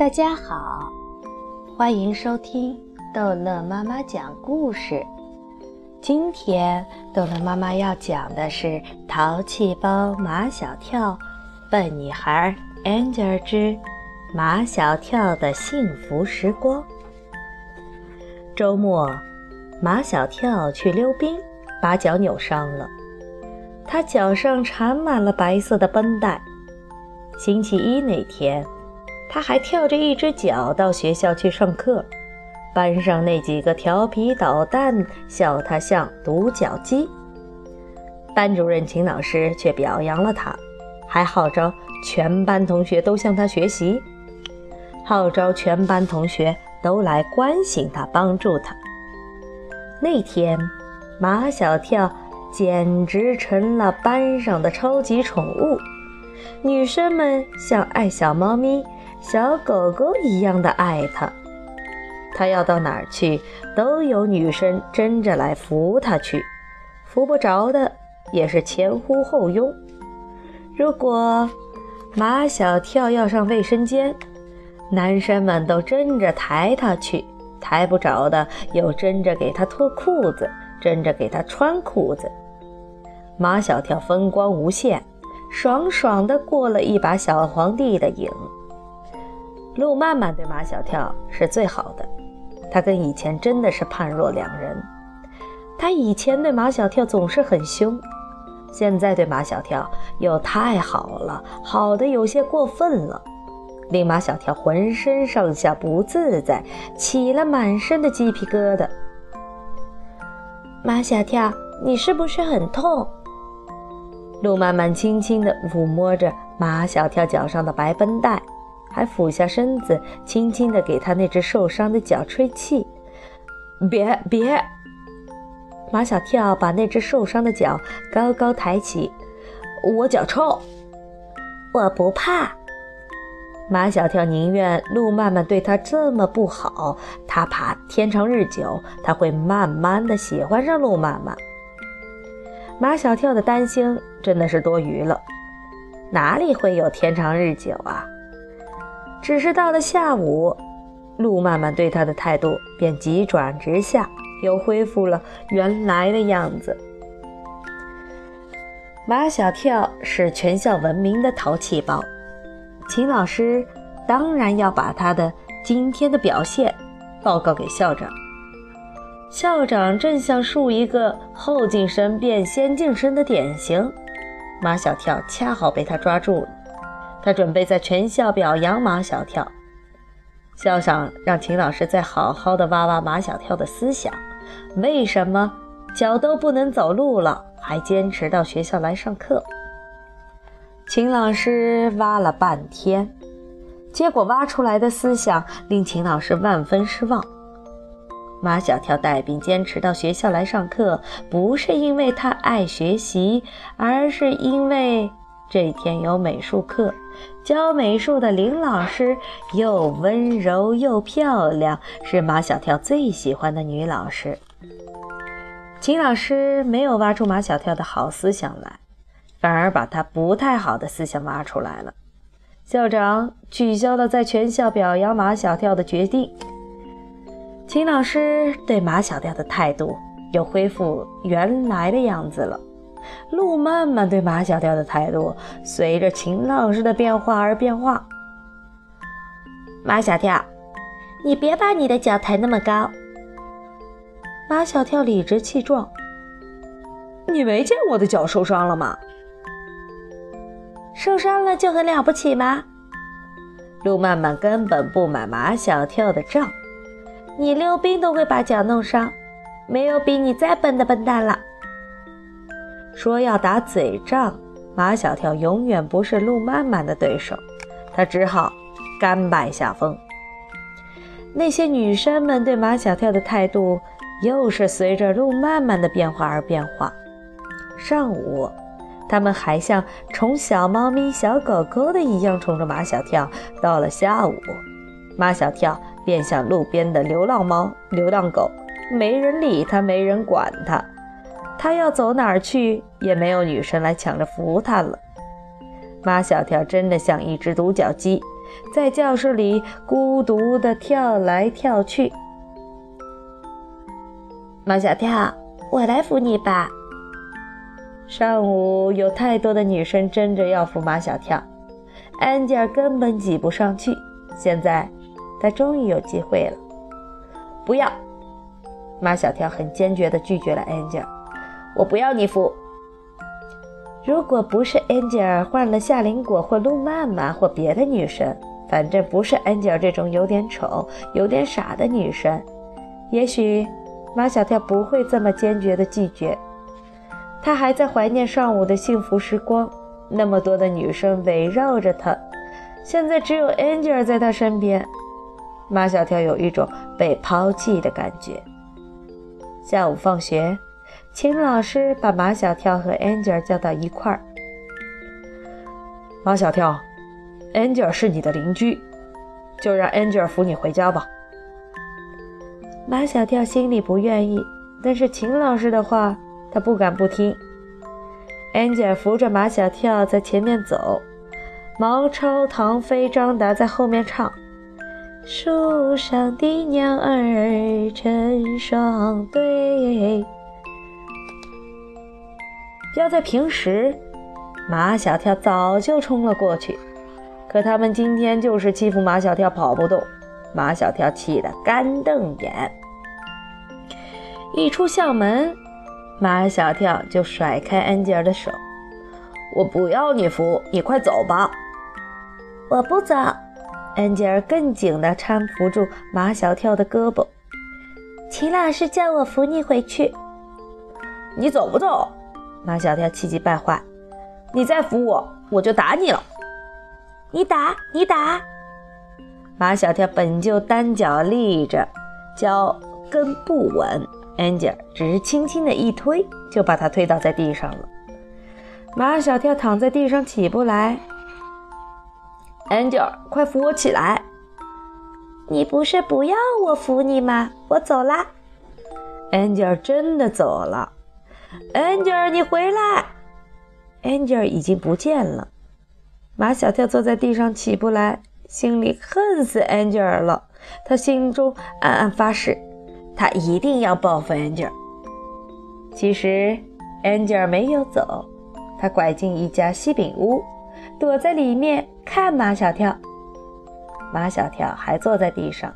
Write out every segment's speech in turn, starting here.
大家好，欢迎收听逗乐妈妈讲故事。今天逗乐妈妈要讲的是《淘气包马小跳》，笨女孩 Angel 之马小跳的幸福时光。周末，马小跳去溜冰，把脚扭伤了，他脚上缠满了白色的绷带。星期一那天。他还跳着一只脚到学校去上课，班上那几个调皮捣蛋笑他像独角鸡。班主任秦老师却表扬了他，还号召全班同学都向他学习，号召全班同学都来关心他、帮助他。那天，马小跳简直成了班上的超级宠物，女生们像爱小猫咪。小狗狗一样的爱他，他要到哪儿去，都有女生争着来扶他去，扶不着的也是前呼后拥。如果马小跳要上卫生间，男生们都争着抬他去，抬不着的又争着给他脱裤子，争着给他穿裤子。马小跳风光无限，爽爽的过了一把小皇帝的瘾。陆曼曼对马小跳是最好的，他跟以前真的是判若两人。他以前对马小跳总是很凶，现在对马小跳又太好了，好的有些过分了，令马小跳浑身上下不自在，起了满身的鸡皮疙瘩。马小跳，你是不是很痛？陆曼曼轻轻地抚摸着马小跳脚上的白绷带。还俯下身子，轻轻地给他那只受伤的脚吹气。别别！马小跳把那只受伤的脚高高抬起。我脚臭，我不怕。马小跳宁愿路曼曼对他这么不好，他怕天长日久，他会慢慢的喜欢上路曼曼。马小跳的担心真的是多余了，哪里会有天长日久啊？只是到了下午，陆曼曼对他的态度便急转直下，又恢复了原来的样子。马小跳是全校闻名的淘气包，秦老师当然要把他的今天的表现报告给校长。校长正想树一个后进生变先进生的典型，马小跳恰好被他抓住了。他准备在全校表扬马小跳，校长让秦老师再好好的挖挖马小跳的思想，为什么脚都不能走路了，还坚持到学校来上课？秦老师挖了半天，结果挖出来的思想令秦老师万分失望。马小跳带病坚持到学校来上课，不是因为他爱学习，而是因为。这天有美术课，教美术的林老师又温柔又漂亮，是马小跳最喜欢的女老师。秦老师没有挖出马小跳的好思想来，反而把他不太好的思想挖出来了。校长取消了在全校表扬马小跳的决定，秦老师对马小跳的态度又恢复原来的样子了。陆曼曼对马小跳的态度随着秦老师的变化而变化。马小跳，你别把你的脚抬那么高。马小跳理直气壮：“你没见我的脚受伤了吗？受伤了就很了不起吗？”陆曼曼根本不买马小跳的账：“你溜冰都会把脚弄伤，没有比你再笨的笨蛋了。”说要打嘴仗，马小跳永远不是陆曼曼的对手，他只好甘拜下风。那些女生们对马小跳的态度又是随着陆曼曼的变化而变化。上午，他们还像宠小猫咪、小狗狗的一样宠着马小跳；到了下午，马小跳便像路边的流浪猫、流浪狗，没人理他，没人管他。他要走哪儿去，也没有女生来抢着扶他了。马小跳真的像一只独角鸡，在教室里孤独地跳来跳去。马小跳，我来扶你吧。上午有太多的女生争着要扶马小跳，安吉尔根本挤不上去。现在，他终于有机会了。不要！马小跳很坚决地拒绝了安吉尔。我不要你扶。如果不是安吉尔换了夏林果或路曼曼或别的女生，反正不是安吉尔这种有点丑、有点傻的女生，也许马小跳不会这么坚决地拒绝。他还在怀念上午的幸福时光，那么多的女生围绕着他，现在只有安吉尔在他身边。马小跳有一种被抛弃的感觉。下午放学，秦老师把马小跳和 Angel 叫到一块儿。马小跳，，Angel 是你的邻居，就让 Angel 扶你回家吧。马小跳心里不愿意，但是秦老师的话。他不敢不听。Angel 扶着马小跳在前面走，毛超、唐飞、张达在后面唱：“树上的鸟儿成双对。”要在平时，马小跳早就冲了过去，可他们今天就是欺负马小跳跑不动，马小跳气得干瞪眼。一出校门。马小跳就甩开安吉尔的手，我不要你扶，你快走吧。我不走。安吉尔更紧地搀扶住马小跳的胳膊。秦老师叫我扶你回去。你走不走？马小跳气急败坏。你再扶我，我就打你了。你打，你打。马小跳本就单脚立着，脚跟不稳。安吉尔只是轻轻的一推，就把他推倒在地上了。马小跳躺在地上起不来。安吉尔，快扶我起来！你不是不要我扶你吗？我走啦。安吉尔真的走了。Angel，，你回来！！Angel 已经不见了。马小跳坐在地上起不来，心里恨死 Angel 了。他心中暗暗发誓。他一定要报复 Angel。其实，，Angel 没有走，他拐进一家西饼屋，躲在里面看马小跳。马小跳还坐在地上，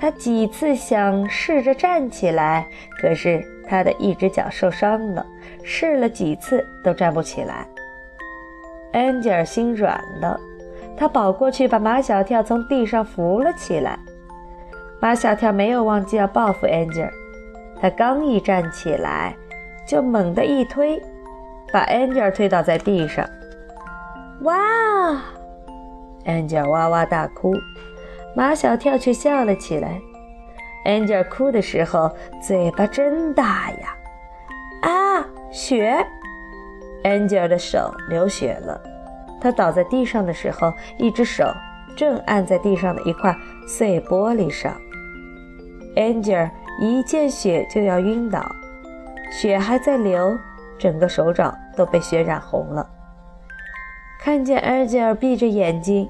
他几次想试着站起来，可是他的一只脚受伤了，试了几次都站不起来。安吉尔心软了，他跑过去把马小跳从地上扶了起来。马小跳没有忘记要报复安吉尔，他刚一站起来，就猛地一推，把安吉尔推倒在地上。哇！安吉尔哇哇大哭，马小跳却笑了起来。安吉尔哭的时候嘴巴真大呀！啊，血！安吉尔的手流血了，他倒在地上的时候，一只手正按在地上的一块碎玻璃上。安吉尔一见血就要晕倒，血还在流，整个手掌都被血染红了。看见安吉尔闭着眼睛，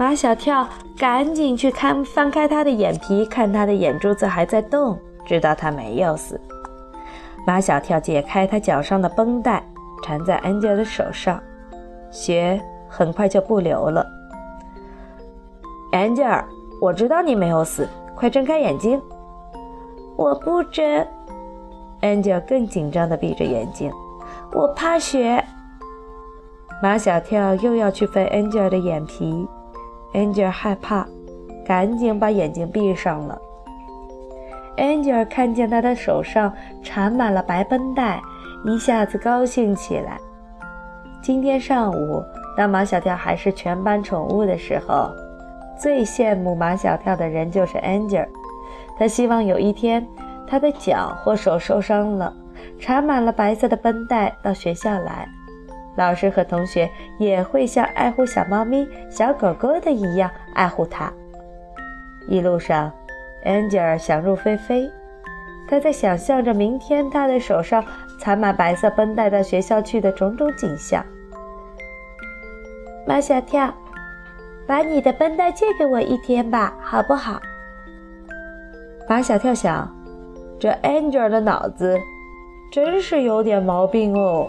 马小跳赶紧去看，翻开他的眼皮，看他的眼珠子还在动，知道他没有死。马小跳解开他脚上的绷带，缠在安吉尔的手上，血很快就不流了。安吉尔，我知道你没有死。快睁开眼睛！我不睁。安吉尔更紧张地闭着眼睛。我怕血。马小跳又要去翻安吉尔的眼皮，Angel 害怕，赶紧把眼睛闭上了。Angel 看见他的手上缠满了白绷带，一下子高兴起来。今天上午，当马小跳还是全班宠物的时候。最羡慕马小跳的人就是 Angel，他希望有一天他的脚或手受伤了，缠满了白色的绷带到学校来，老师和同学也会像爱护小猫咪、小狗狗的一样爱护它。一路上，，Angel 想入非非，他在想象着明天他的手上缠满白色绷带到学校去的种种景象。马小跳。把你的绷带借给我一天吧，好不好？马小跳想，这 Angel 的脑子真是有点毛病哦。